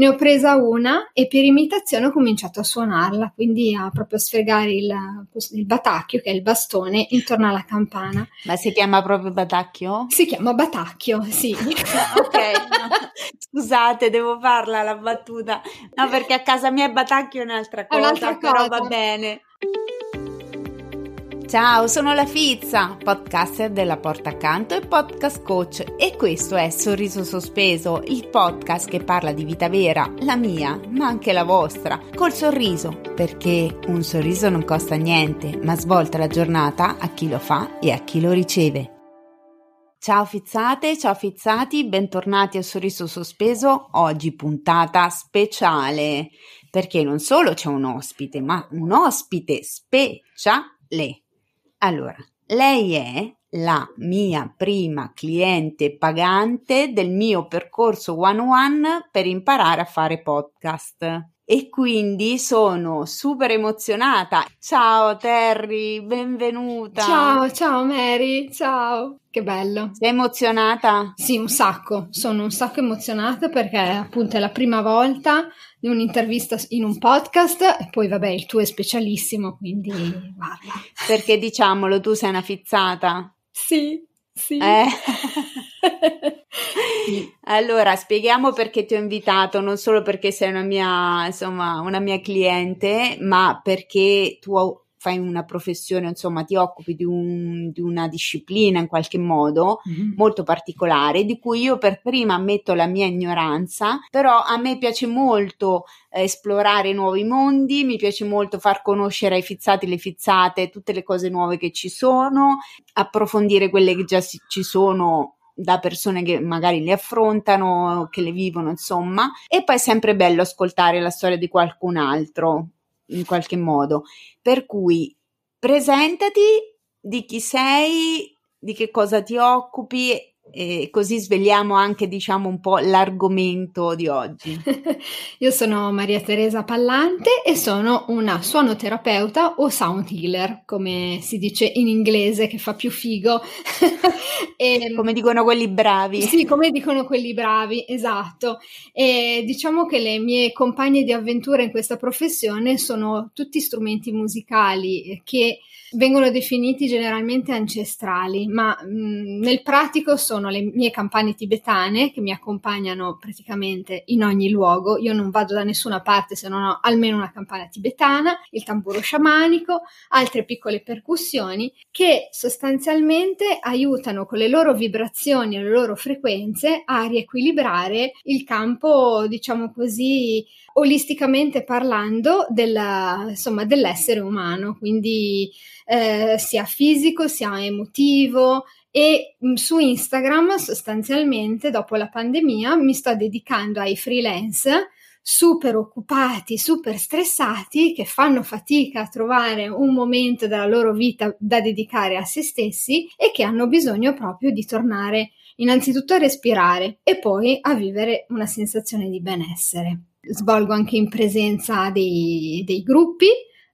ne ho presa una e per imitazione ho cominciato a suonarla, quindi a proprio sfregare il, il batacchio, che è il bastone, intorno alla campana. Ma si chiama proprio batacchio? Si chiama batacchio, sì. ok, scusate, devo farla la battuta. No, perché a casa mia batacchio è un'altra cosa, è un'altra cosa. però va bene. Ciao, sono la Fizza, podcaster della Porta Accanto e podcast coach e questo è Sorriso Sospeso, il podcast che parla di vita vera, la mia, ma anche la vostra, col sorriso, perché un sorriso non costa niente, ma svolta la giornata a chi lo fa e a chi lo riceve. Ciao fizzate, ciao fizzati, bentornati a Sorriso Sospeso, oggi puntata speciale, perché non solo c'è un ospite, ma un ospite speciale. Allora, lei è la mia prima cliente pagante del mio percorso one one per imparare a fare podcast. E quindi sono super emozionata. Ciao Terry, benvenuta. Ciao, ciao Mary, ciao. Che bello. Sei emozionata? Sì, un sacco. Sono un sacco emozionata perché appunto è la prima volta di un'intervista in un podcast e poi vabbè il tuo è specialissimo, quindi guarda. Perché diciamolo, tu sei una fizzata? Sì, sì. Eh. allora, spieghiamo perché ti ho invitato, non solo perché sei una mia, insomma, una mia cliente, ma perché tu fai una professione, insomma, ti occupi di, un, di una disciplina in qualche modo mm-hmm. molto particolare, di cui io per prima ammetto la mia ignoranza, però a me piace molto eh, esplorare nuovi mondi, mi piace molto far conoscere ai fizzati le fizzate tutte le cose nuove che ci sono, approfondire quelle che già si, ci sono da persone che magari le affrontano, che le vivono, insomma, e poi è sempre bello ascoltare la storia di qualcun altro in qualche modo. Per cui presentati di chi sei, di che cosa ti occupi e così svegliamo anche diciamo un po' l'argomento di oggi. Io sono Maria Teresa Pallante e sono una suonoterapeuta o sound healer, come si dice in inglese che fa più figo. e, come dicono quelli bravi. Sì, come dicono quelli bravi, esatto. E diciamo che le mie compagne di avventura in questa professione sono tutti strumenti musicali che vengono definiti generalmente ancestrali, ma mh, nel pratico sono le mie campane tibetane che mi accompagnano praticamente in ogni luogo. Io non vado da nessuna parte se non ho almeno una campana tibetana, il tamburo sciamanico, altre piccole percussioni che sostanzialmente aiutano con le loro vibrazioni e le loro frequenze a riequilibrare il campo, diciamo così, olisticamente parlando della, insomma, dell'essere umano, quindi eh, sia fisico sia emotivo e mh, mm, su Instagram sostanzialmente dopo la pandemia mi sto dedicando ai freelance super occupati, super stressati, che fanno fatica a trovare un momento della loro vita da dedicare a se stessi e che hanno bisogno proprio di tornare innanzitutto a respirare e poi a vivere una sensazione di benessere. Svolgo anche in presenza dei, dei gruppi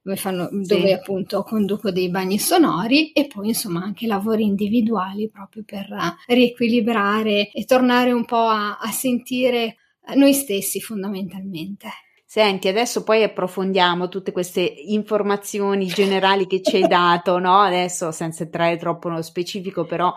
dove, fanno, sì. dove appunto conduco dei bagni sonori e poi insomma anche lavori individuali proprio per riequilibrare e tornare un po' a, a sentire noi stessi fondamentalmente. Senti, adesso poi approfondiamo tutte queste informazioni generali che ci hai dato, no? Adesso senza entrare troppo nello specifico, però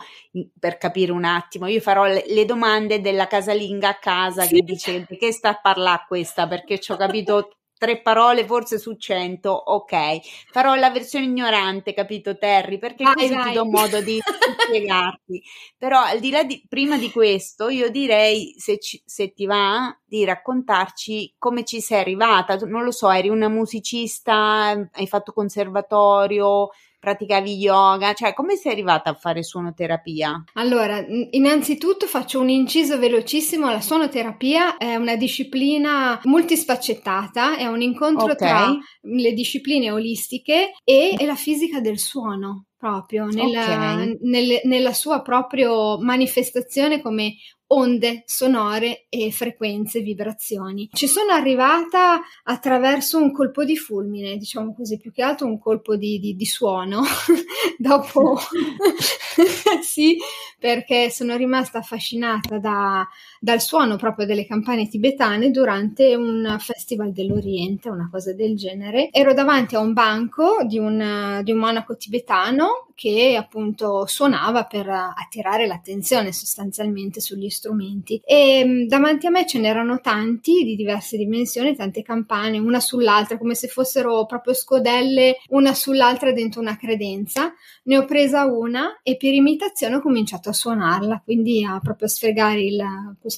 per capire un attimo, io farò le, le domande della casalinga a casa sì. che dice di che sta a parlare questa, perché ci ho capito tre parole forse su cento, ok. Farò la versione ignorante, capito Terry? Perché vai, così vai. ti do modo di, spiegarti. Però al di là di, prima di questo, io direi, se, ci, se ti va, di raccontarci come ci sei arrivata. Non lo so, eri una musicista, hai fatto conservatorio, praticavi yoga, cioè come sei arrivata a fare suonoterapia? Allora, innanzitutto faccio un inciso velocissimo, la suonoterapia è una disciplina multisfaccettata, è un incontro okay. tra le discipline olistiche e, e la fisica del suono proprio nella, okay. nel, nella sua propria manifestazione come onde sonore e frequenze, vibrazioni. Ci sono arrivata attraverso un colpo di fulmine, diciamo così, più che altro un colpo di, di, di suono. Dopo, sì, perché sono rimasta affascinata da, dal suono proprio delle campane tibetane durante un festival dell'Oriente, una cosa del genere. Ero davanti a un banco di un, di un monaco tibetano che appunto suonava per attirare l'attenzione sostanzialmente sugli strumenti e mm, davanti a me ce n'erano tanti di diverse dimensioni, tante campane, una sull'altra, come se fossero proprio scodelle una sull'altra dentro una credenza. Ne ho presa una e per imitazione ho cominciato a suonarla, quindi a proprio sfregare il,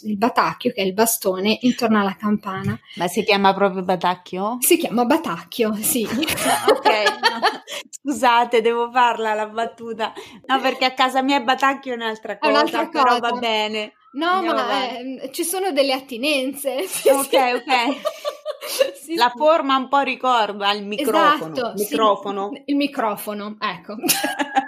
il batacchio, che è il bastone, intorno alla campana. Ma si chiama proprio batacchio? Si chiama batacchio, sì. ok, no. scusate, devo farla la battuta. No, perché a casa mia batacchio è un'altra cosa, è un'altra cosa. va bene. No, Andiamo ma eh, ci sono delle attinenze. ok, ok. sì, la forma un po' ricorda il microfono. Esatto, microfono. Sì, il microfono, ecco.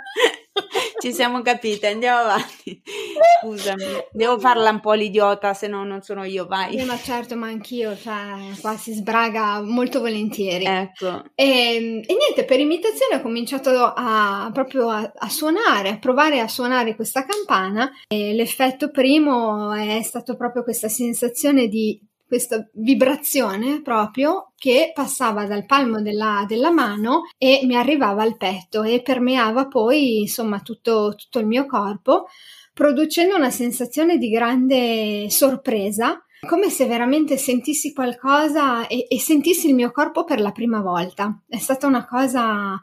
Ci siamo capite, andiamo avanti. Scusami, devo farla un po' l'idiota, se no non sono io, vai. Eh, ma certo, ma anch'io, cioè, qua si sbraga molto volentieri. Ecco. E, e niente, per imitazione ho cominciato a, proprio a, a, suonare, a provare a suonare questa campana e l'effetto primo è stato proprio questa sensazione di questa vibrazione proprio che passava dal palmo della, della, mano e mi arrivava al petto e permeava poi insomma tutto, tutto il mio corpo producendo una sensazione di grande sorpresa come se veramente sentissi qualcosa e, e sentissi il mio corpo per la prima volta. È stata una cosa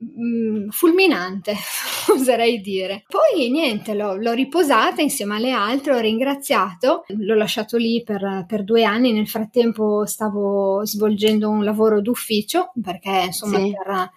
Mm, fulminante, oserei dire. Poi niente, l'ho, l'ho, riposata insieme alle altre, ho ringraziato, l'ho lasciato lì per, per, due anni, nel frattempo stavo svolgendo un lavoro d'ufficio perché insomma sì. per,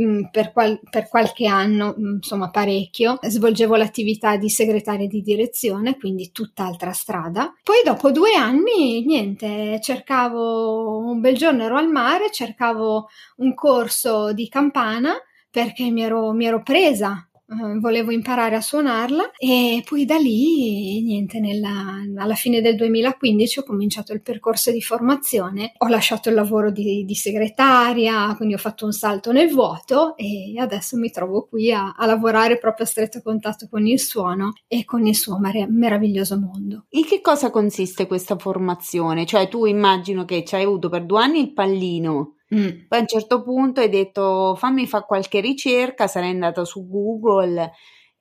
mm, per, qual, per, qualche anno, mm, insomma parecchio, svolgevo l'attività di segretaria di direzione, quindi tutt'altra strada. Poi dopo due anni, niente, cercavo un bel giorno ero al mare, cercavo un corso di campana perché mi ero, mi ero presa Uh, volevo imparare a suonarla e poi da lì, niente, nella, alla fine del 2015 ho cominciato il percorso di formazione, ho lasciato il lavoro di, di segretaria, quindi ho fatto un salto nel vuoto e adesso mi trovo qui a, a lavorare proprio a stretto contatto con il suono e con il suo mar- meraviglioso mondo. In che cosa consiste questa formazione? Cioè tu immagino che ci hai avuto per due anni il pallino Mm. Poi a un certo punto hai detto fammi fare qualche ricerca, sarei andata su Google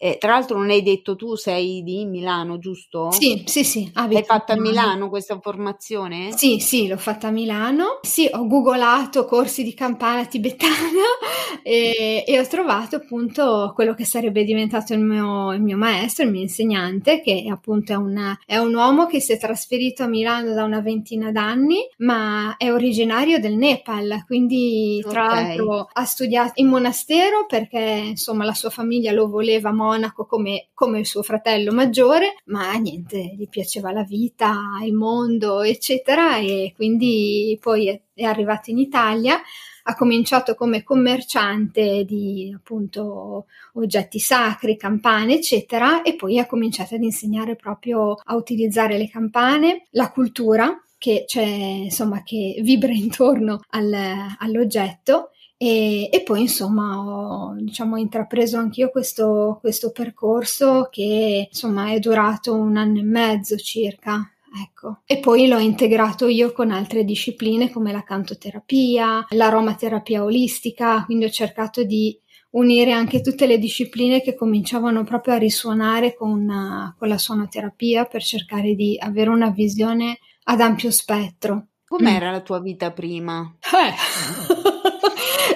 eh, tra l'altro non hai detto tu sei di Milano, giusto? Sì, sì, sì. Hai fatto a Milano questa formazione? Sì, sì, l'ho fatta a Milano. Sì, ho googolato corsi di campana tibetana e, e, ho trovato appunto quello che sarebbe diventato il mio, il mio maestro, il mio insegnante, che appunto è, una, è un uomo che si è trasferito a Milano da una ventina d'anni, ma è originario del Nepal, quindi tra okay. l'altro ha studiato in monastero perché insomma la sua famiglia lo voleva molto monaco come, come il suo fratello maggiore, ma niente, gli piaceva la vita, il mondo, eccetera, e quindi poi è, è arrivato in Italia ha cominciato come commerciante di appunto oggetti sacri, campane, eccetera, e poi ha cominciato ad insegnare proprio a utilizzare le campane, la cultura che c'è, insomma, che vibra intorno al, all'oggetto e, e, poi insomma ho diciamo, intrapreso anch'io questo, questo percorso che insomma è durato un anno e mezzo circa. Ecco. E poi l'ho integrato io con altre discipline come la cantoterapia, l'aromaterapia olistica, quindi ho cercato di unire anche tutte le discipline che cominciavano proprio a risuonare con, con la suonoterapia per cercare di avere una visione ad ampio spettro. Com'era mm. la tua vita prima? Eh.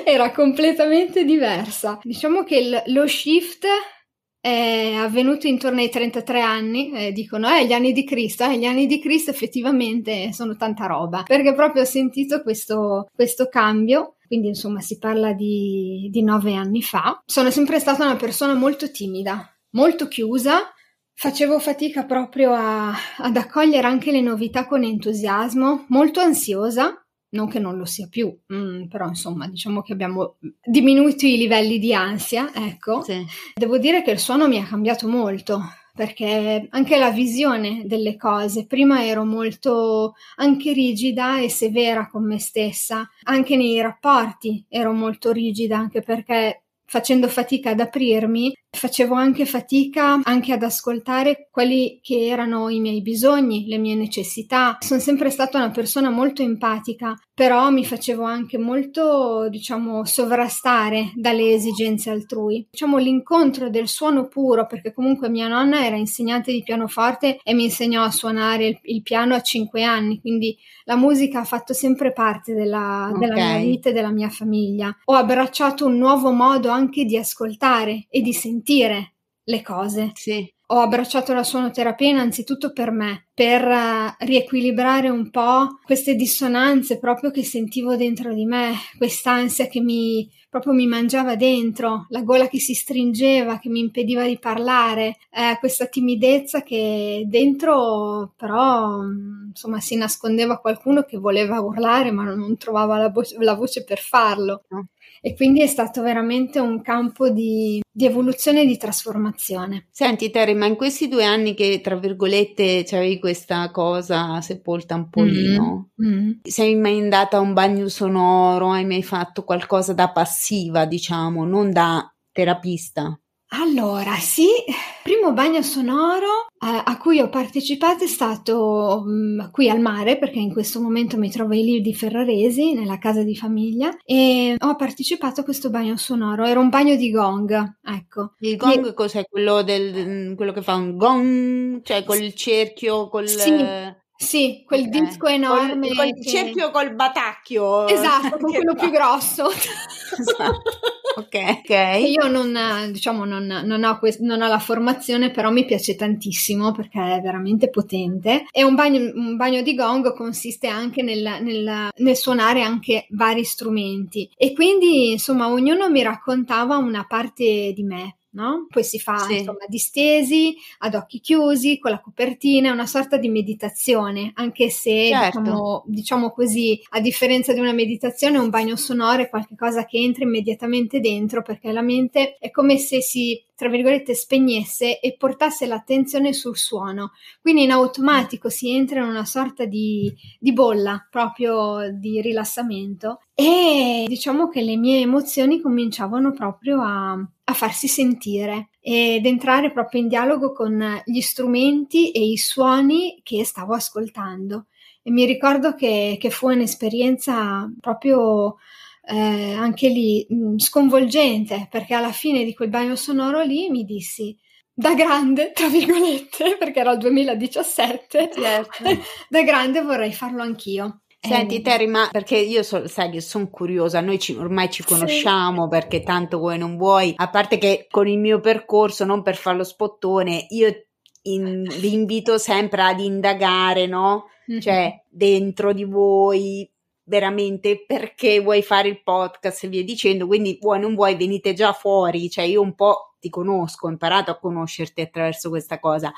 era completamente diversa. Diciamo che il, lo shift è avvenuto intorno ai 33 anni, eh, dicono, eh, gli anni di Cristo, eh, gli anni di Cristo effettivamente sono tanta roba, perché proprio ho sentito questo, questo cambio, quindi insomma si parla di, di nove anni fa. Sono sempre stata una persona molto timida, molto chiusa, Facevo fatica proprio a, ad accogliere anche le novità con entusiasmo, molto ansiosa, non che non lo sia più, mm, però insomma diciamo che abbiamo diminuito i livelli di ansia, ecco. Sì. Devo dire che il suono mi ha cambiato molto perché anche la visione delle cose, prima ero molto anche rigida e severa con me stessa, anche nei rapporti ero molto rigida anche perché facendo fatica ad aprirmi, facevo anche fatica anche ad ascoltare quelli che erano i miei bisogni, le mie necessità. Sono sempre stata una persona molto empatica, però mi facevo anche molto, diciamo, sovrastare dalle esigenze altrui. Diciamo l'incontro del suono puro, perché comunque mia nonna era insegnante di pianoforte e mi insegnò a suonare il, il piano a cinque anni, quindi la musica ha fatto sempre parte della, okay. della mia vita e della mia famiglia. Ho abbracciato un nuovo modo anche di ascoltare e di sentire le cose. Sì. Ho abbracciato la suonoterapia innanzitutto per me, per uh, riequilibrare un po' queste dissonanze proprio che sentivo dentro di me, quest'ansia che mi proprio mi mangiava dentro, la gola che si stringeva, che mi impediva di parlare, eh, questa timidezza che dentro però insomma si nascondeva qualcuno che voleva urlare ma non trovava la, vo- la voce per farlo. E quindi è stato veramente un campo di, di evoluzione e di trasformazione. Senti Terry, ma in questi due anni che tra virgolette c'avevi questa cosa sepolta un po' lì, no? Mm. Sei mai andata a un bagno sonoro? Hai mai fatto qualcosa da passiva, diciamo, non da terapista? Allora, sì, primo bagno sonoro eh, a cui ho partecipato è stato mm, qui al mare, perché in questo momento mi trovo lì di Ferraresi, nella casa di famiglia, e ho partecipato a questo bagno sonoro. Era un bagno di gong, ecco. Il gong e... cos'è? Quello, del, quello che fa un gong, cioè col cerchio, col... Sì. Sì, quel okay. disco enorme. Col, col che... cerchio col batacchio. Esatto, con quello più grosso. Esatto. ok, ok. Io non, diciamo, non, non, ho quest- non, ho la formazione, però mi piace tantissimo perché è veramente potente. E un bagno, un bagno di gong consiste anche nel, nel, nel suonare anche vari strumenti. E quindi, insomma, ognuno mi raccontava una parte di me no? Poi si fa sì. insomma distesi, ad occhi chiusi, con la copertina, una sorta di meditazione, anche se certo. diciamo, diciamo, così, a differenza di una meditazione, un bagno sonoro è qualcosa che entra immediatamente dentro perché la mente è come se si tra virgolette spegnesse e portasse l'attenzione sul suono. Quindi in automatico si entra in una sorta di, di bolla proprio di rilassamento e diciamo che le mie emozioni cominciavano proprio a, a farsi sentire ed entrare proprio in dialogo con gli strumenti e i suoni che stavo ascoltando. E mi ricordo che, che fu un'esperienza proprio eh, anche lì mh, mm, sconvolgente, perché alla fine di quel bagno sonoro lì mi dissi da grande, tra virgolette, perché era il 2017, certo. da grande vorrei farlo anch'io. Senti Terry, ma perché io so, sai che sono curiosa, noi ci, ormai ci conosciamo sì. perché tanto vuoi non vuoi, a parte che con il mio percorso, non per fare lo spottone, io in, vi invito sempre ad indagare, no? Mm-hmm. Cioè, dentro di voi, veramente perché vuoi fare il podcast e via dicendo, quindi vuoi non vuoi venite già fuori, cioè io un po' ti conosco, ho imparato a conoscerti attraverso questa cosa.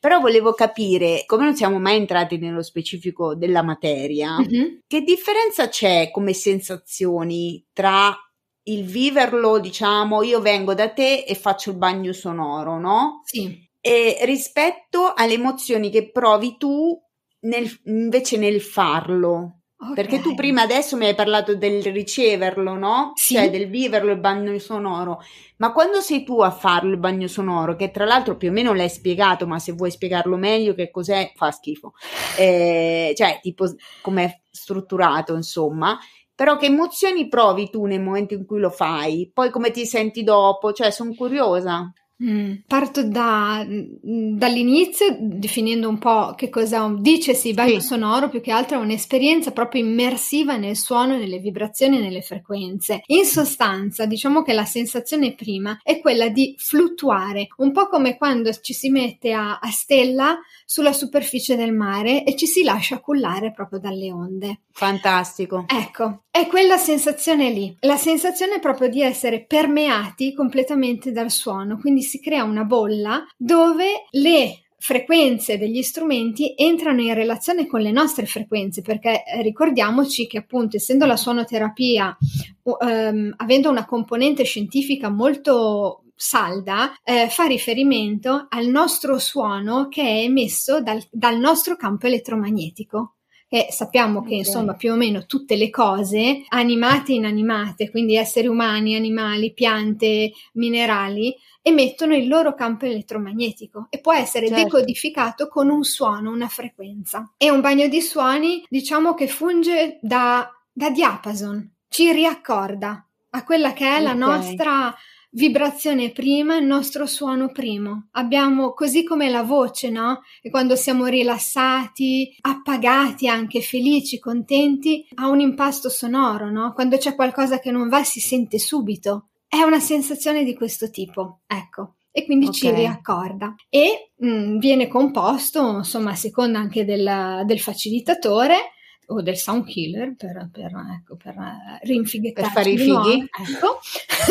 Però volevo capire, come non siamo mai entrati nello specifico della materia, mm-hmm. che differenza c'è come sensazioni tra il viverlo, diciamo, io vengo da te e faccio il bagno sonoro, no? Sì. E rispetto alle emozioni che provi tu nel, invece nel farlo. Okay. Perché tu prima adesso mi hai parlato del riceverlo, no? Sì. Cioè del viverlo il bagno sonoro. Ma quando sei tu a farlo il bagno sonoro, che tra l'altro più o meno l'hai spiegato, ma se vuoi spiegarlo meglio che cos'è, fa schifo. Eh, cioè, tipo come strutturato, insomma. Però che emozioni provi tu nel momento in cui lo fai? Poi come ti senti dopo? Cioè, sono curiosa. Mm. Parto da, mm, dall'inizio definendo un po' che cosa un, dicesi bagno sì. sonoro, più che altro è un'esperienza proprio immersiva nel suono, nelle vibrazioni e nelle frequenze. In sostanza, diciamo che la sensazione prima è quella di fluttuare, un po' come quando ci si mette a, a stella sulla superficie del mare e ci si lascia cullare proprio dalle onde. Fantastico. Ecco, è quella sensazione lì, la sensazione proprio di essere permeati completamente dal suono, quindi si crea una bolla dove le frequenze degli strumenti entrano in relazione con le nostre frequenze perché eh, ricordiamoci che appunto essendo la suonoterapia um, avendo una componente scientifica molto salda eh, fa riferimento al nostro suono che è emesso dal, dal nostro campo elettromagnetico e sappiamo che insomma più o meno tutte le cose, animate e inanimate, quindi esseri umani, animali, piante, minerali, emettono il loro campo elettromagnetico e può essere certo. decodificato con un suono, una frequenza. E un bagno di suoni diciamo che funge da, da diapason, ci riaccorda a quella che è okay. la nostra vibrazione prima, il nostro suono primo. Abbiamo così come la voce, no? E quando siamo rilassati, appagati, anche felici, contenti, ha un impasto sonoro, no? Quando c'è qualcosa che non va si sente subito. È una sensazione di questo tipo, ecco. E quindi okay. ci riaccorda. E mh, mm, viene composto, insomma, a seconda anche del, del facilitatore, o del sound killer per, per, ecco, per eh, rinfighettare per fare i fighi. ecco,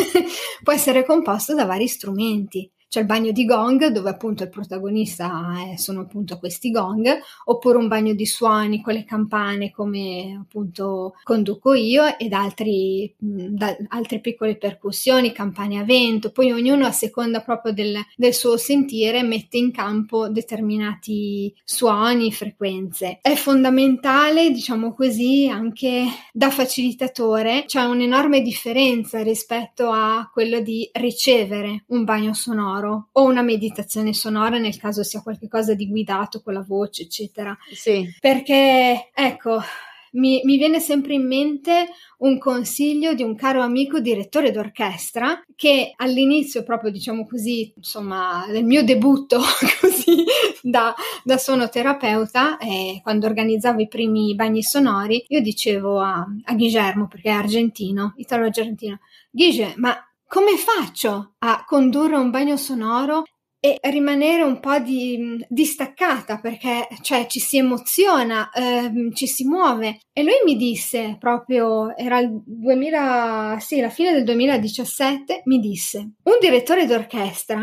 può essere composto da vari strumenti c'è il bagno di gong dove appunto il protagonista è, sono appunto questi gong, oppure un bagno di suoni con le campane come appunto conduco io ed altri, da, altre piccole percussioni, campane a vento, poi ognuno a seconda proprio del, del suo sentire mette in campo determinati suoni, frequenze. È fondamentale, diciamo così, anche da facilitatore, c'è un'enorme differenza rispetto a quello di ricevere un bagno sonoro sonoro o una meditazione sonora nel caso sia qualcosa di guidato con la voce, eccetera. Sì. Perché, ecco, mi, mi, viene sempre in mente un consiglio di un caro amico direttore d'orchestra che all'inizio, proprio diciamo così, insomma, del mio debutto così da, da sonoterapeuta, eh, quando organizzavo i primi bagni sonori, io dicevo a, a Guillermo, perché è argentino, italo-argentino, Guige, ma come faccio a condurre un bagno sonoro e rimanere un po' di, distaccata perché cioè, ci si emoziona, ehm, ci si muove. E lui mi disse proprio, era il 2000, sì, la fine del 2017, mi disse, un direttore d'orchestra,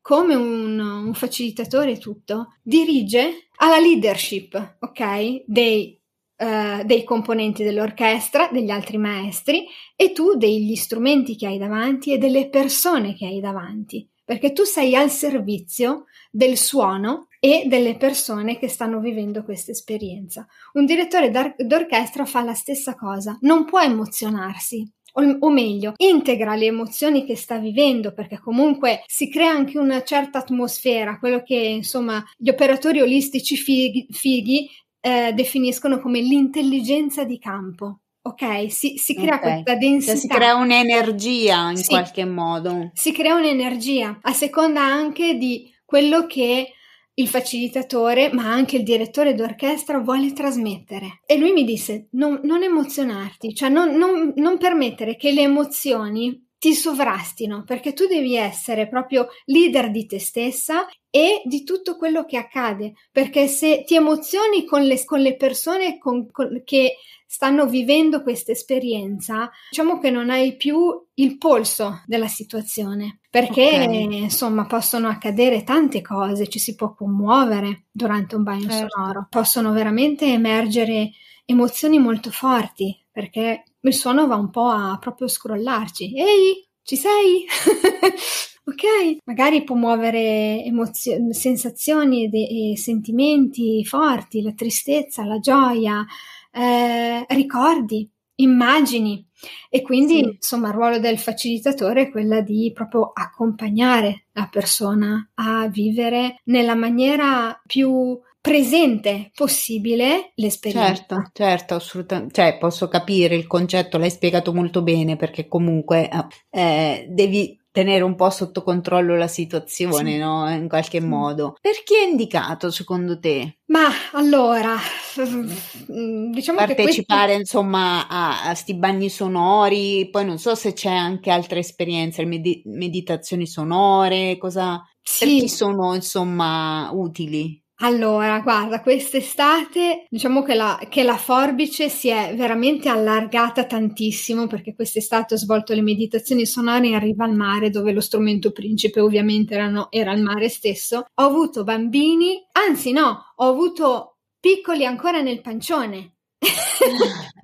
come un, un facilitatore e tutto, dirige alla leadership, ok, dei Uh, dei componenti dell'orchestra, degli altri maestri e tu degli strumenti che hai davanti e delle persone che hai davanti, perché tu sei al servizio del suono e delle persone che stanno vivendo questa esperienza. Un direttore d'orchestra fa la stessa cosa, non può emozionarsi, o, meglio, integra le emozioni che sta vivendo, perché comunque si crea anche una certa atmosfera, quello che insomma gli operatori olistici fighi, fighi eh, definiscono come l'intelligenza di campo. Ok, si, si crea okay. questa densità. Cioè si crea un'energia in sì, qualche modo. Si crea un'energia a seconda anche di quello che il facilitatore, ma anche il direttore d'orchestra vuole trasmettere. E lui mi disse: non, non emozionarti, cioè non, non, non permettere che le emozioni ti sovrastino, perché tu devi essere proprio leader di te stessa e di tutto quello che accade, perché se ti emozioni con le, con le persone con, con, che stanno vivendo questa esperienza, diciamo che non hai più il polso della situazione, perché okay. insomma possono accadere tante cose, ci si può commuovere durante un bagno certo. sonoro, possono veramente emergere emozioni molto forti, perché il suono va un po' a proprio scrollarci. Ehi, ci sei? ok? Magari può muovere emozio- sensazioni e, e sentimenti forti, la tristezza, la gioia, eh, ricordi, immagini. E quindi, sì. insomma, il ruolo del facilitatore è quella di proprio accompagnare la persona a vivere nella maniera più presente possibile l'esperienza. Certo, certo, assolutamente. Cioè, posso capire il concetto, l'hai spiegato molto bene perché comunque eh, devi tenere un po' sotto controllo la situazione, sì. no? In qualche sì. modo. Per chi è indicato secondo te? Ma allora, diciamo partecipare che insomma a, a sti bagni sonori, poi non so se c'è anche altre esperienze, med- meditazioni sonore, cosa sì. per chi sono insomma utili? Allora, guarda, quest'estate diciamo che la, che la, forbice si è veramente allargata tantissimo perché quest'estate ho svolto le meditazioni sonore in riva al mare dove lo strumento principe ovviamente erano, era il mare stesso. Ho avuto bambini, anzi no, ho avuto piccoli ancora nel pancione.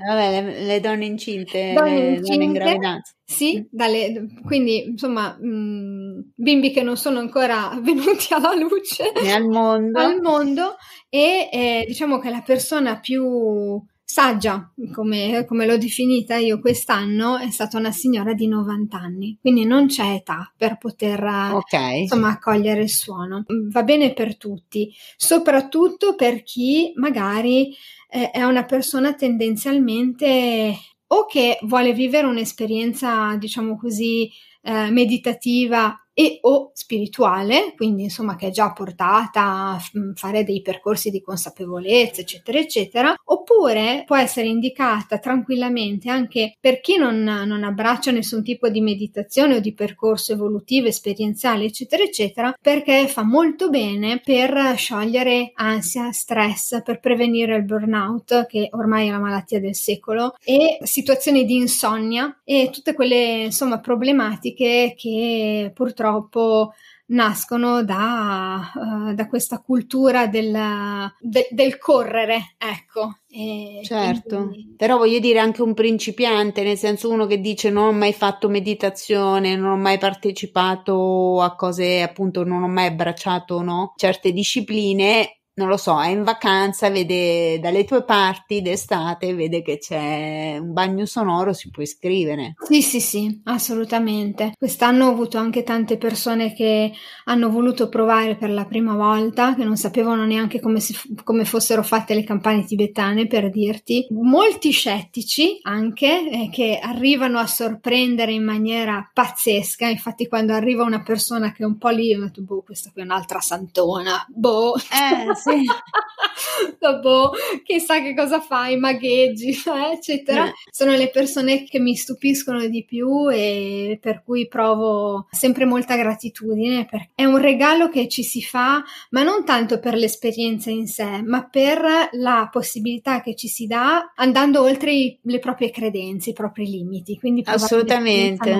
Vabbè, le, le, donne incinte, donne, incinte, donne in gravidanza. Sì, dalle, quindi insomma mh, bimbi che non sono ancora venuti alla luce e al mondo, al mondo e eh, diciamo che la persona più saggia, come, come, l'ho definita io quest'anno, è stata una signora di 90 anni, quindi non c'è età per poter okay. insomma, accogliere il suono. Va bene per tutti, soprattutto per chi magari eh, è una persona tendenzialmente o che vuole vivere un'esperienza, diciamo così, eh, meditativa e o spirituale, quindi insomma che è già portata a fare dei percorsi di consapevolezza, eccetera, eccetera, oppure può essere indicata tranquillamente anche per chi non, non abbraccia nessun tipo di meditazione o di percorso evolutivo, esperienziale, eccetera, eccetera, perché fa molto bene per sciogliere ansia, stress, per prevenire il burnout, che ormai è la malattia del secolo, e situazioni di insonnia e tutte quelle insomma problematiche che purtroppo purtroppo nascono da, uh, da questa cultura del, de, del correre, ecco. E certo, quindi... però voglio dire anche un principiante, nel senso uno che dice non ho mai fatto meditazione, non ho mai partecipato a cose, appunto non ho mai abbracciato no? certe discipline, non lo so, è in vacanza, vede dalle tue parti d'estate, vede che c'è un bagno sonoro, si può iscrivere. Sì, sì, sì, assolutamente. Quest'anno ho avuto anche tante persone che hanno voluto provare per la prima volta, che non sapevano neanche come, si, come fossero fatte le campane tibetane, per dirti. Molti scettici anche, eh, che arrivano a sorprendere in maniera pazzesca. Infatti, quando arriva una persona che è un po' lì, io detto, boh, questa qui è un'altra santona, boh. Eh, sì. Dopo chissà che cosa fai, magheggi, eh, eccetera. Eh. Sono le persone che mi stupiscono di più e per cui provo sempre molta gratitudine. Perché è un regalo che ci si fa, ma non tanto per l'esperienza in sé, ma per la possibilità che ci si dà andando oltre i, le proprie credenze, i propri limiti. Quindi assolutamente.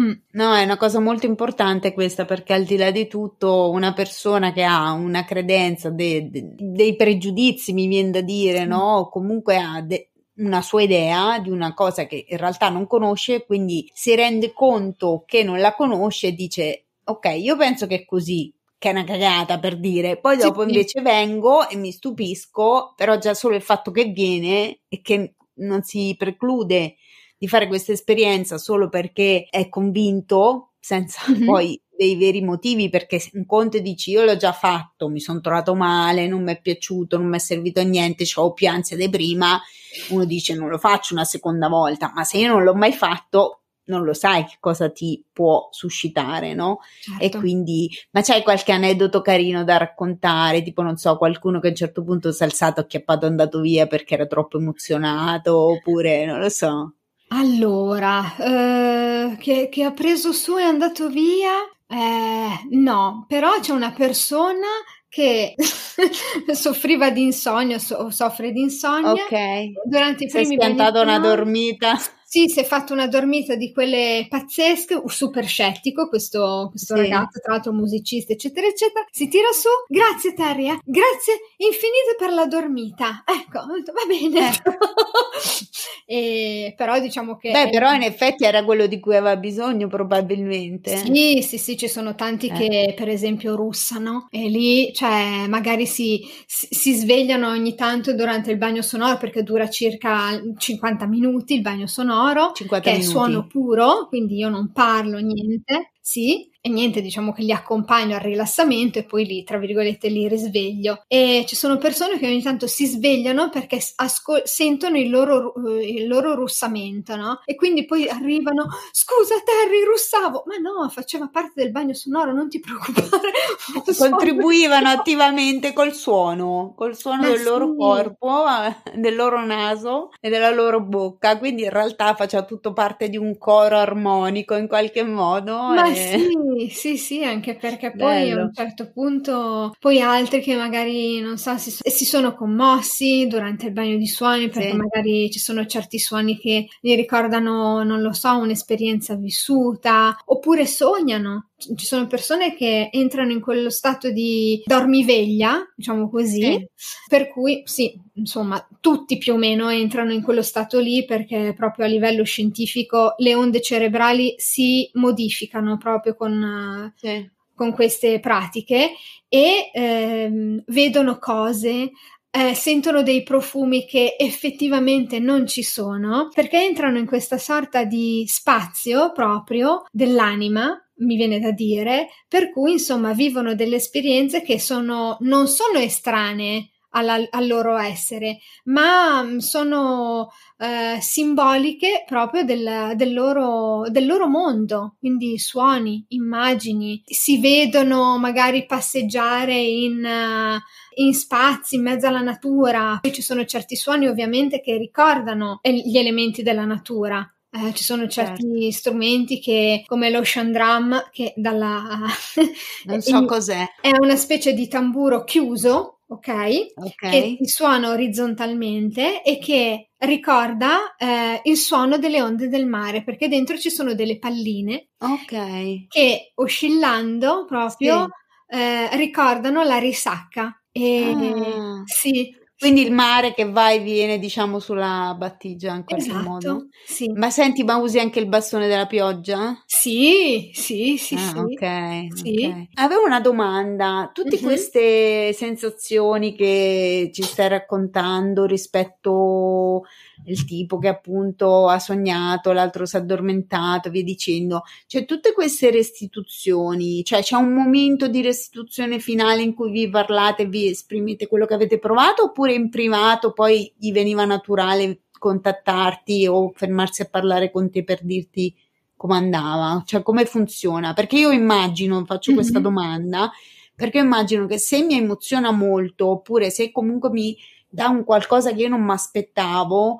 Mm. No, è una cosa molto importante questa perché al di là di tutto una persona che ha una credenza de- dei pregiudizi, mi viene da dire, no? O comunque ha de- una sua idea di una cosa che in realtà non conosce, quindi si rende conto che non la conosce e dice ok, io penso che è così, che è una cagata per dire, poi dopo sì, invece sì. vengo e mi stupisco, però già solo il fatto che viene e che non si preclude di fare questa esperienza solo perché è convinto, senza mm-hmm. poi dei veri motivi perché un conto dici io l'ho già fatto, mi sono trovato male, non mi è piaciuto, non mi è servito a niente, ho più ansia di prima, uno dice non lo faccio una seconda volta, ma se io non l'ho mai fatto non lo sai che cosa ti può suscitare, no? Certo. E quindi, ma c'hai qualche aneddoto carino da raccontare? Tipo, non so, qualcuno che a un certo punto si è alzato, acchiappato, è andato via perché era troppo emozionato, oppure non lo so. Allora, eh, che, che, ha preso su e è andato via? Eh, no, però c'è una persona che soffriva di insonnia so- soffre di insonnia. Ok. Durante i primi Si è schiantato una dormita. Sì, si è fatto una dormita di quelle pazzesche, super scettico questo, questo sì. ragazzo, tra l'altro musicista, eccetera, eccetera. Si tira su, grazie Terry, eh? grazie infinite per la dormita. Ecco, va bene. Eh. e, però diciamo che... Beh, però in effetti era quello di cui aveva bisogno probabilmente. Sì, sì, sì, ci sono tanti eh. che per esempio russano e lì, cioè, magari si, si svegliano ogni tanto durante il bagno sonoro perché dura circa 50 minuti il bagno sonoro sonoro, che minuti. è suono puro, quindi io non parlo niente, sì, e niente, diciamo che li accompagno al rilassamento e poi lì, tra virgolette, li risveglio. E ci sono persone che ogni tanto si svegliano perché ascol- sentono il loro, uh, il loro russamento, no? E quindi poi arrivano, scusa Terry, russavo! Ma no, faceva parte del bagno sonoro, non ti preoccupare. Contribuivano attivamente col suono, col suono Ma del sì. loro corpo, del loro naso e della loro bocca, quindi in realtà faceva tutto parte di un coro armonico in qualche modo. Ma e... sì, sì, sì, anche perché poi Bello. a un certo punto, poi altri che magari, non so, si, si sono commossi durante il bagno di suoni perché sì. magari ci sono certi suoni che gli ricordano, non lo so, un'esperienza vissuta, oppure sognano ci sono persone che entrano in quello stato di dormiveglia, diciamo così, sì. per cui sì, insomma, tutti più o meno entrano in quello stato lì perché proprio a livello scientifico le onde cerebrali si modificano proprio con, sì. con queste pratiche e ehm, vedono cose eh, sentono dei profumi che effettivamente non ci sono, perché entrano in questa sorta di spazio proprio dell'anima mi viene da dire, per cui insomma vivono delle esperienze che sono, non sono estranee alla, al loro essere, ma mm, sono eh, simboliche proprio del, del, loro, del loro mondo, quindi suoni, immagini, si vedono magari passeggiare in, uh, in spazi, in mezzo alla natura, poi ci sono certi suoni ovviamente che ricordano gli elementi della natura, eh, ci sono certi certo. strumenti che, come l'ocean drum, che dalla... non so cos'è. È una specie di tamburo chiuso, ok? okay. Che suona orizzontalmente e che ricorda eh, il suono delle onde del mare, perché dentro ci sono delle palline okay. che oscillando proprio sì. eh, ricordano la risacca. E, ah. Sì, quindi il mare che va e viene, diciamo, sulla battigia in qualche esatto, modo. Sì. Ma senti, ma usi anche il bastone della pioggia? Sì, sì, sì, ah, sì. Okay, sì. ok. Avevo una domanda. Tutte uh-huh. queste sensazioni che ci stai raccontando rispetto il tipo che appunto ha sognato, l'altro si è addormentato, via dicendo. Cioè, tutte queste restituzioni, cioè c'è un momento di restituzione finale in cui vi parlate e vi esprimete quello che avete provato, oppure in privato poi gli veniva naturale contattarti o fermarsi a parlare con te per dirti come andava, cioè come funziona? Perché io immagino, faccio mm-hmm. questa domanda, perché immagino che se mi emoziona molto, oppure se comunque mi dà un qualcosa che io non mi aspettavo,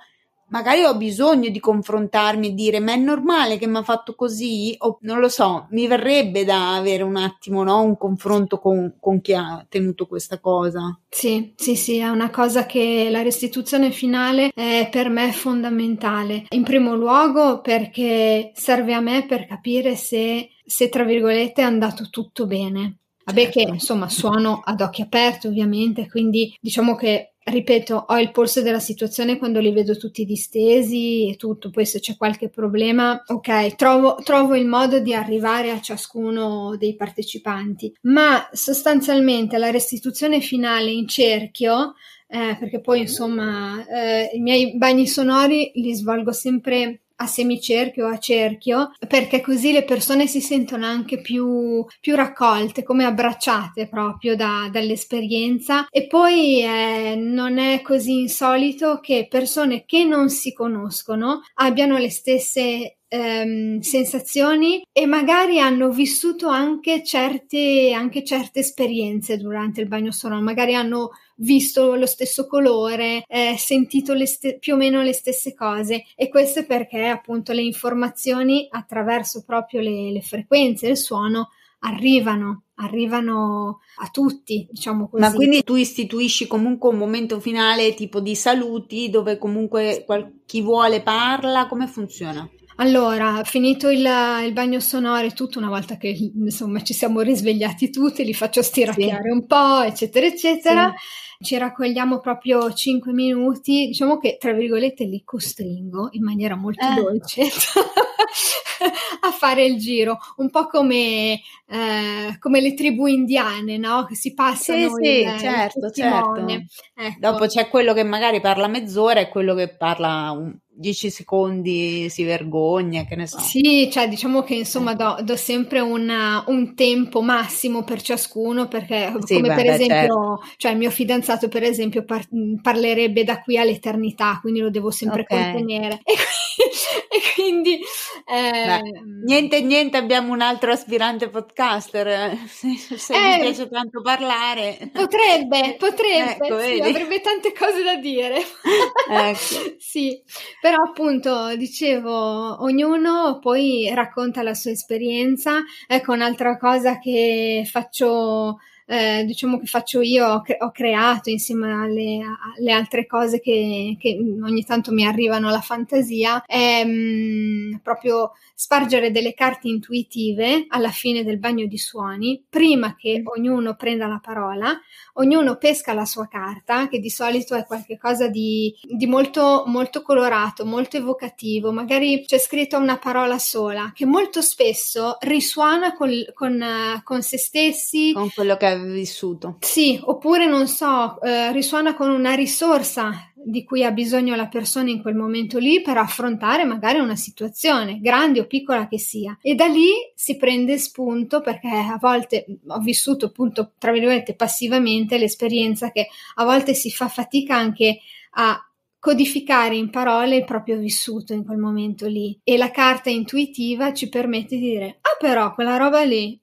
magari ho bisogno di confrontarmi e dire ma è normale che mi ha fatto così o non lo so, mi verrebbe da avere un attimo no? un confronto con, con, chi ha tenuto questa cosa. Sì, sì, sì, è una cosa che la restituzione finale è per me fondamentale. In primo luogo perché serve a me per capire se, se tra virgolette è andato tutto bene. Vabbè certo. che insomma suono ad occhi aperti ovviamente, quindi diciamo che ripeto, ho il polso della situazione quando li vedo tutti distesi e tutto, poi se c'è qualche problema, ok, trovo, trovo il modo di arrivare a ciascuno dei partecipanti, ma sostanzialmente la restituzione finale in cerchio, eh, perché poi insomma eh, i miei bagni sonori li svolgo sempre a semicerchio o a cerchio, perché così le persone si sentono anche più, più raccolte, come abbracciate proprio da, dall'esperienza. E poi eh, non è così insolito che persone che non si conoscono abbiano le stesse ehm, sensazioni e magari hanno vissuto anche certe, anche certe esperienze durante il bagno sonoro, magari hanno visto lo stesso colore, eh, sentito st- più o meno le stesse cose e questo è perché appunto le informazioni attraverso proprio le, le frequenze del suono arrivano, arrivano a tutti, diciamo così. Ma quindi tu istituisci comunque un momento finale tipo di saluti dove comunque qual- chi vuole parla, come funziona? Allora, finito il, il, bagno sonoro e tutto, una volta che insomma ci siamo risvegliati tutti, li faccio stiracchiare sì. un po', eccetera, eccetera. Sì ci raccogliamo proprio 5 minuti, diciamo che tra virgolette li costringo in maniera molto eh. dolce a fare il giro, un po' come, eh, come le tribù indiane, no? Che si passano sì, il, sì, certo, certo. Ecco. Dopo c'è quello che magari parla mezz'ora e quello che parla un, 10 secondi si vergogna, che ne so. Sì, cioè diciamo che insomma do, do sempre una, un tempo massimo per ciascuno perché sì, come beh, per esempio, certo. cioè il mio fidanzato per esempio par- parlerebbe da qui all'eternità, quindi lo devo sempre okay. contenere. E, e quindi... Eh, niente, niente, abbiamo un altro aspirante podcaster, se, se eh, mi piace tanto parlare. Potrebbe, potrebbe, ecco, sì, avrebbe tante cose da dire. ecco. sì. Però appunto, dicevo, ognuno poi racconta la sua esperienza. Ecco, un'altra cosa che faccio eh, diciamo che faccio io, ho, cre- ho creato insieme alle, alle altre cose che, che, ogni tanto mi arrivano alla fantasia, è mh, mm, proprio spargere delle carte intuitive alla fine del bagno di suoni, prima che ognuno prenda la parola, ognuno pesca la sua carta, che di solito è qualcosa di, di molto, molto colorato, molto evocativo, magari c'è scritto una parola sola, che molto spesso risuona con, con, con se stessi. Con quello che avevi vissuto. Sì, oppure non so, eh, risuona con una risorsa di cui ha bisogno la persona in quel momento lì per affrontare magari una situazione, grande o piccola che sia. E da lì si prende spunto perché a volte ho vissuto appunto, tra virgolette, passivamente l'esperienza che a volte si fa fatica anche a codificare in parole il proprio vissuto in quel momento lì e la carta intuitiva ci permette di dire ah però quella roba lì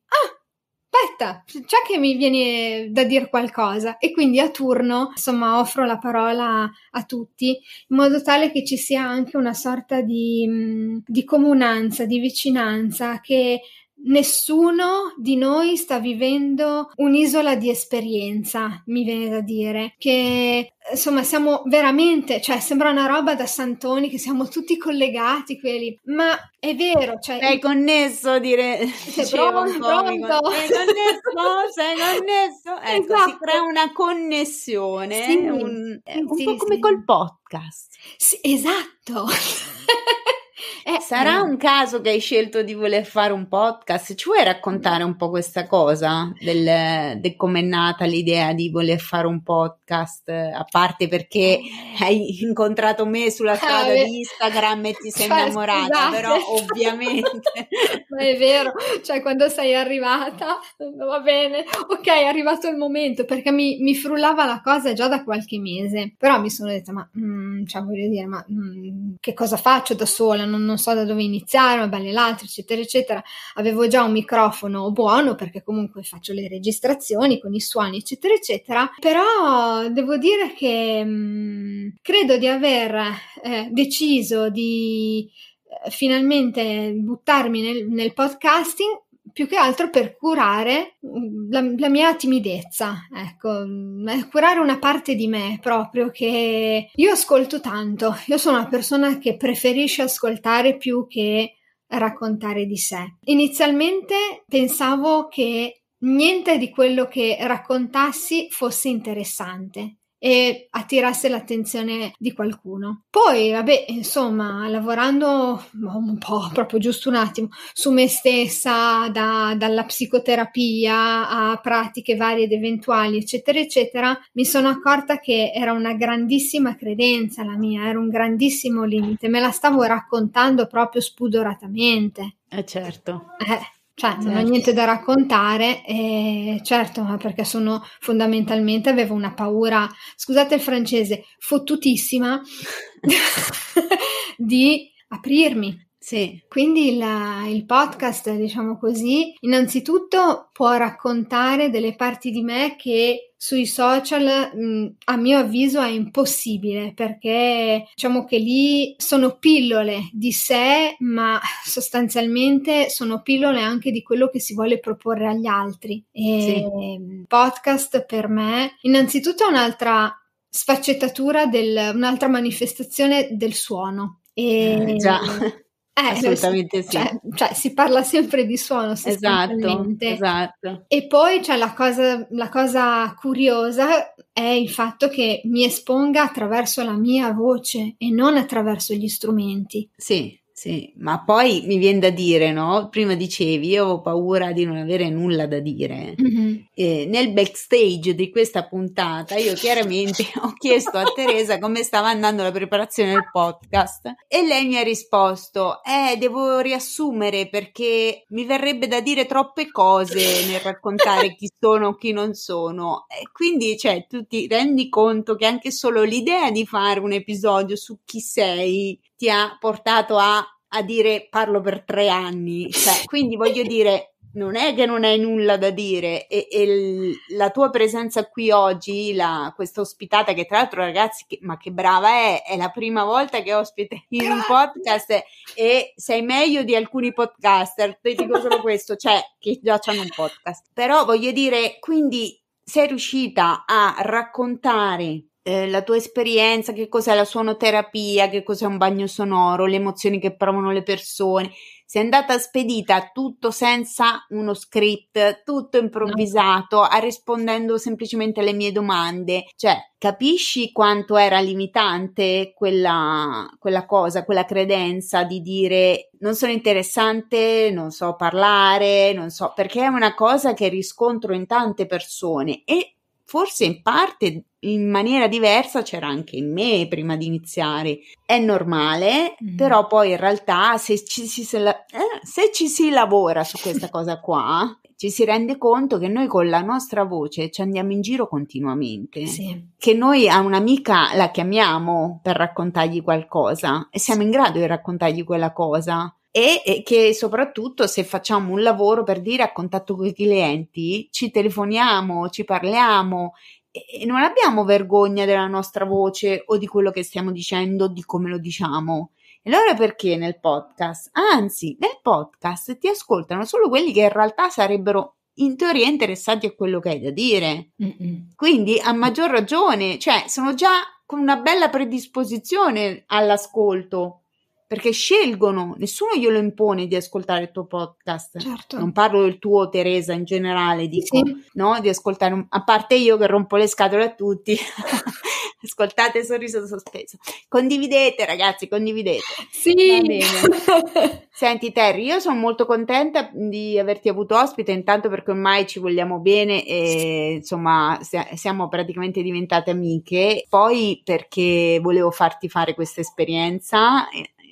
aspetta, c'è che mi viene da dire qualcosa. E quindi a turno, insomma, offro la parola a tutti in modo tale che ci sia anche una sorta di, mm, di comunanza, di vicinanza che Nessuno di noi sta vivendo un'isola di esperienza, mi viene da dire, che insomma siamo veramente, cioè sembra una roba da santoni che siamo tutti collegati quelli, ma è vero, cioè sei connesso dire sei pronto, pronto. sei connesso, sei connesso, ecco, esatto. si crea una connessione, sì, un, sì, un sì, po' come col podcast. Esatto. Eh, Sarà eh. un caso che hai scelto di voler fare un podcast? Ci vuoi raccontare un po' questa cosa del, del come è nata l'idea di voler fare un podcast? A parte perché hai incontrato me sulla strada ah, di Instagram e ti sei cioè, innamorata, scusate. però ovviamente. Ma è vero, cioè quando sei arrivata, va bene, ok, è arrivato il momento perché mi, mi frullava la cosa già da qualche mese, però mi sono detta, ma mm, cioè voglio dire, ma mm, che cosa faccio da sola? Non, non so da dove iniziare, bene l'altro, eccetera, eccetera. Avevo già un microfono buono perché comunque faccio le registrazioni con i suoni, eccetera, eccetera. Però devo dire che mh, mm, credo di aver eh, deciso di eh, finalmente buttarmi nel, nel podcasting più che altro per curare la, la, mia timidezza, ecco, mm, curare una parte di me proprio che io ascolto tanto, io sono una persona che preferisce ascoltare più che raccontare di sé. Inizialmente pensavo che niente di quello che raccontassi fosse interessante e attirasse l'attenzione di qualcuno. Poi, vabbè, insomma, lavorando un po', proprio giusto un attimo, su me stessa, da, dalla psicoterapia a pratiche varie ed eventuali, eccetera, eccetera, mi sono accorta che era una grandissima credenza la mia, era un grandissimo limite, me la stavo raccontando proprio spudoratamente. Eh certo. Eh cioè non ho niente da raccontare e certo perché sono fondamentalmente avevo una paura scusate il francese fottutissima di aprirmi sì. Quindi il, il, podcast, diciamo così, innanzitutto può raccontare delle parti di me che sui social, mh, a mio avviso, è impossibile perché diciamo che lì sono pillole di sé, ma sostanzialmente sono pillole anche di quello che si vuole proporre agli altri. E sì. podcast per me, innanzitutto è un'altra sfaccettatura del, un'altra manifestazione del suono. E, eh, già. Eh, Assolutamente sì. Cioè, cioè, si parla sempre di suono esatto, esatto. E poi cioè, la, cosa, la cosa curiosa è il fatto che mi esponga attraverso la mia voce e non attraverso gli strumenti. Sì, sì, ma poi mi viene da dire, no? Prima dicevi, io ho paura di non avere nulla da dire. Mm-hmm. Eh, nel backstage di questa puntata, io chiaramente ho chiesto a Teresa come stava andando la preparazione del podcast e lei mi ha risposto: Eh, devo riassumere perché mi verrebbe da dire troppe cose nel raccontare chi sono o chi non sono. E quindi, cioè, tu ti rendi conto che anche solo l'idea di fare un episodio su chi sei ti ha portato a, a dire parlo per tre anni. Cioè, quindi voglio dire, non è che non hai nulla da dire e, e la tua presenza qui oggi, la, questa ospitata che tra l'altro ragazzi, che, ma che brava è, è la prima volta che ospite in un podcast e sei meglio di alcuni podcaster, ti dico solo questo, cioè che già hanno un podcast. Però voglio dire, quindi sei riuscita a raccontare eh, la tua esperienza, che cos'è la suonoterapia, che cos'è un bagno sonoro, le emozioni che provano le persone, sei andata spedita tutto senza uno script, tutto improvvisato, no. rispondendo semplicemente alle mie domande. Cioè, capisci quanto era limitante quella, quella cosa, quella credenza di dire non sono interessante, non so parlare, non so, perché è una cosa che riscontro in tante persone e forse in parte in maniera diversa c'era anche in me prima di iniziare. È normale, mm. però poi in realtà se ci, si, se, la, eh, se ci si lavora su questa cosa qua, ci si rende conto che noi con la nostra voce ci andiamo in giro continuamente. Sì. Che noi a un'amica la chiamiamo per raccontargli qualcosa e siamo in grado di raccontargli quella cosa e, e, che soprattutto se facciamo un lavoro per dire a contatto con i clienti, ci telefoniamo, ci parliamo e non abbiamo vergogna della nostra voce o di quello che stiamo dicendo, di come lo diciamo. E allora perché nel podcast? Anzi, nel podcast ti ascoltano solo quelli che in realtà sarebbero in teoria interessati a quello che hai da dire. Mm-mm. Quindi a maggior ragione, cioè sono già con una bella predisposizione all'ascolto perché scelgono, nessuno glielo impone di ascoltare il tuo podcast. Certo. Non parlo del tuo, Teresa, in generale, dico, sì. no? Di ascoltare, un, a parte io che rompo le scatole a tutti. Ascoltate sorriso sospeso. Condividete, ragazzi, condividete. Sì. Senti, Terry, io sono molto contenta di averti avuto ospite, intanto perché ormai ci vogliamo bene e insomma siamo praticamente diventate amiche. Poi perché volevo farti fare questa esperienza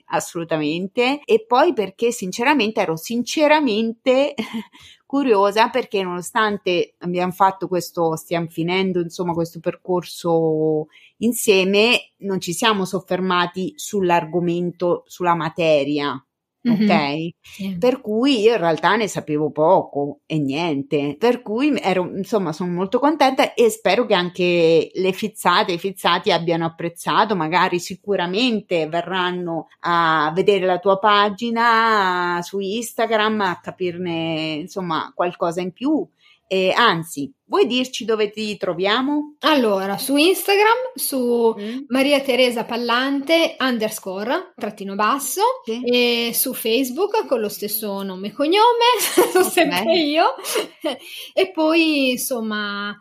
assolutamente. E poi perché sinceramente ero sinceramente curiosa perché nonostante abbiamo fatto questo, stiamo finendo insomma questo percorso insieme, non ci siamo soffermati sull'argomento, sulla materia. Mm-hmm. Ok? Sì. Per cui io in realtà ne sapevo poco e niente. Per cui ero, insomma, sono molto contenta e spero che anche le fizzate e i fizzati abbiano apprezzato. Magari sicuramente verranno a vedere la tua pagina su Instagram a capirne insomma qualcosa in più e anzi, vuoi dirci dove ti troviamo? Allora, su Instagram, su mm. Maria Teresa Pallante underscore, trattino basso, sì. e su Facebook con lo stesso nome e cognome, sono okay. sempre io. e poi, insomma,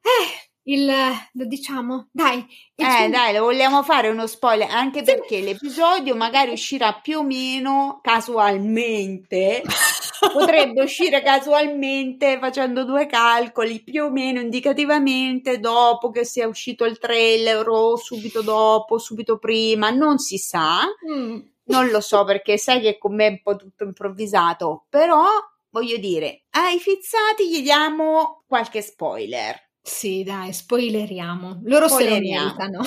eh, il diciamo dai eh film... dai lo vogliamo fare uno spoiler anche sì. perché l'episodio magari uscirà più o meno casualmente potrebbe uscire casualmente facendo due calcoli più o meno indicativamente dopo che sia uscito il trailer o subito dopo subito prima non si sa mm. non lo so perché sai che con me è un po' tutto improvvisato però voglio dire ai fizzati gli diamo qualche spoiler sì, dai, spoileriamo. Loro spoileriamo. se lo meritano.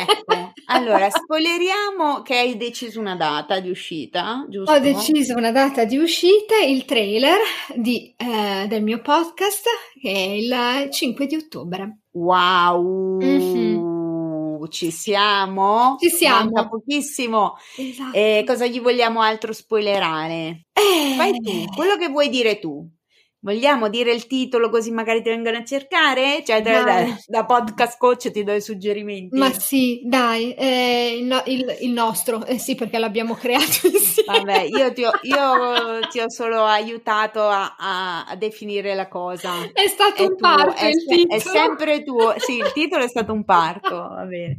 Ecco. Allora, spoileriamo che hai deciso una data di uscita, giusto? Ho deciso una data di uscita, il trailer di, eh, del mio podcast, che è il 5 di ottobre. Wow! Mm-hmm. Ci siamo? Ci siamo. Manca pochissimo. Esatto. Eh, cosa gli vogliamo altro spoilerare? Eh. Fai tu, quello che vuoi dire tu. Vogliamo dire il titolo così magari ti vengono a cercare? Cioè, da, da, da, podcast coach ti do i suggerimenti. Ma sì, dai, eh, il, il, il, nostro, eh sì, perché l'abbiamo creato insieme. Vabbè, io ti ho, io ti ho solo aiutato a, a, a, definire la cosa. È stato è un tuo, parto è. È sempre tuo. Sì, il titolo è stato un parto, va bene.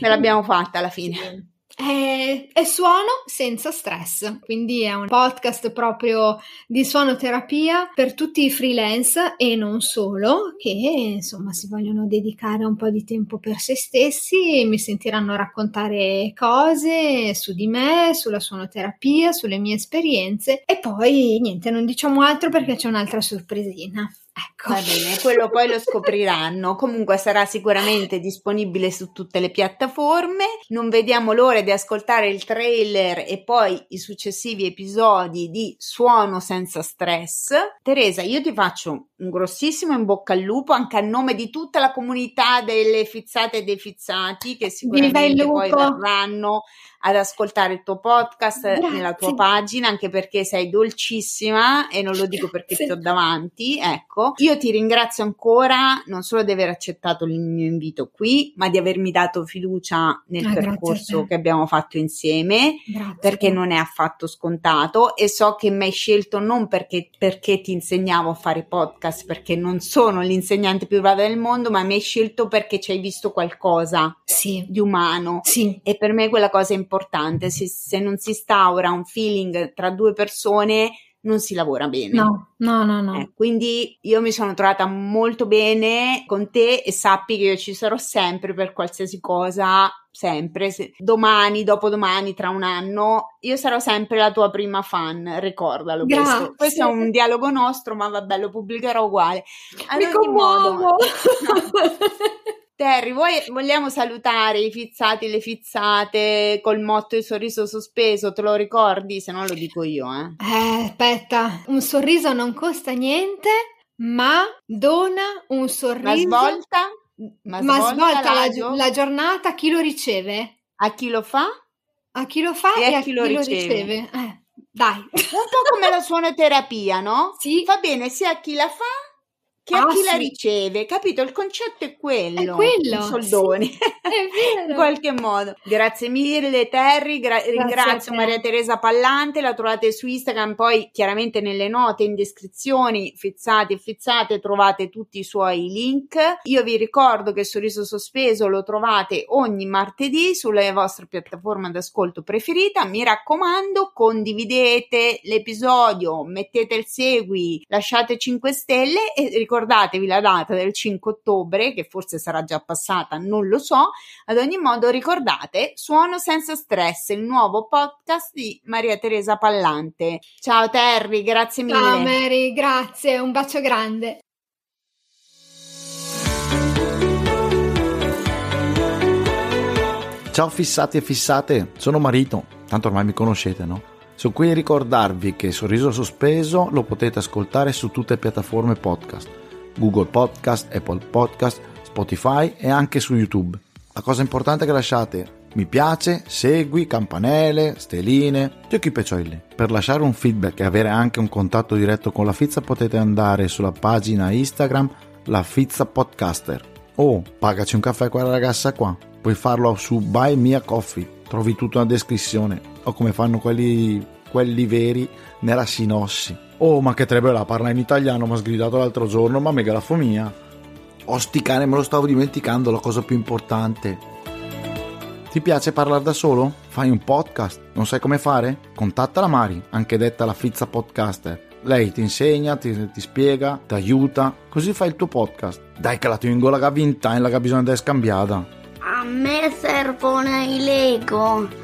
Me l'abbiamo fatta alla fine. Sì. È, è, suono senza stress, quindi è un podcast proprio di suonoterapia per tutti i freelance e non solo, che insomma si vogliono dedicare un po' di tempo per se stessi e mi sentiranno raccontare cose su di me, sulla suonoterapia, sulle mie esperienze e poi niente, non diciamo altro perché c'è un'altra sorpresina. Ecco. Va bene, quello poi lo scopriranno. Comunque sarà sicuramente disponibile su tutte le piattaforme. Non vediamo l'ora di ascoltare il trailer e poi i successivi episodi di Suono senza stress. Teresa, io ti faccio un grossissimo in bocca al lupo anche a nome di tutta la comunità delle fizzate e dei fizzati che sicuramente poi verranno ad ascoltare il tuo podcast Grazie. nella tua pagina, anche perché sei dolcissima e non lo dico perché sì. ti ho davanti, ecco. Io ti ringrazio ancora non solo di aver accettato il mio invito qui, ma di avermi dato fiducia nel ah, percorso che abbiamo fatto insieme, grazie. perché non è affatto scontato e so che mi hai scelto non perché, perché ti insegnavo a fare podcast, perché non sono l'insegnante più brava del mondo, ma mi hai scelto perché ci hai visto qualcosa sì. di umano. Sì. E per me quella cosa è importante importante, se, se non si instaura un feeling tra due persone non si lavora bene. No, no, no, no. Eh, quindi io mi sono trovata molto bene con te e sappi che io ci sarò sempre per qualsiasi cosa, sempre. Se, domani, dopodomani, tra un anno, io sarò sempre la tua prima fan, ricordalo Grazie. questo. Questo è un dialogo nostro, ma vabbè, lo pubblicherò uguale. Ad mi commuovo! Modo, Terry, vuoi, vogliamo salutare i fizzati e le fizzate col motto il sorriso sospeso, te lo ricordi? Se no lo dico io, eh. Eh, aspetta, un sorriso non costa niente, ma dona un sorriso. Ma svolta? Ma, ma svolta, la, la, giornata a chi lo riceve? A chi lo fa? A chi lo fa e, e a chi, chi lo riceve. riceve. Eh, dai. Un po' come la suonoterapia, no? Sì. Va bene sia a chi la fa che ah, a chi sì. la riceve, capito? Il concetto è quello, è quello soldoni, sì, in qualche modo. Grazie mille Terry, gra- ringrazio Maria Teresa Pallante, la trovate su Instagram, poi chiaramente nelle note in descrizioni, fizzati e fizzate, trovate tutti i suoi link. Io vi ricordo che Sorriso Sospeso lo trovate ogni martedì sulla vostra piattaforma d'ascolto preferita, mi raccomando condividete l'episodio, mettete il segui, lasciate 5 stelle e ricordate ricordatevi la data del 5 ottobre, che forse sarà già passata, non lo so. Ad ogni modo, ricordate Suono senza stress, il nuovo podcast di Maria Teresa Pallante. Ciao Terry, grazie mille. Ciao Mary, grazie, un bacio grande. Ciao fissati e fissate, sono Marito, tanto ormai mi conoscete, no? Sono qui a ricordarvi che Sorriso Sospeso lo potete ascoltare su tutte le piattaforme podcast Google Podcast, Apple Podcast, Spotify e anche su YouTube. La cosa importante è che lasciate mi piace, segui, campanelle, steline, giochi peccioli. Per lasciare un feedback e avere anche un contatto diretto con la Fizza potete andare sulla pagina Instagram La Fizza Podcaster o pagaci un caffè a quella ragazza qua. Puoi farlo su Buy Mia Coffee, trovi tutto nella descrizione o come fanno quelli, quelli veri nella sinossi. Oh, ma che trebella, parla in italiano, mi ha sgridato l'altro giorno, ma megalafomia. Oh, sti cane, me lo stavo dimenticando, la cosa più importante. Ti piace parlare da solo? Fai un podcast? Non sai come fare? Contatta la Mari, anche detta la Fizza Podcaster. Lei ti insegna, ti, ti spiega, ti aiuta, così fai il tuo podcast. Dai che la tengo la vinta e la bisogna di scambiata. A me servono i Lego.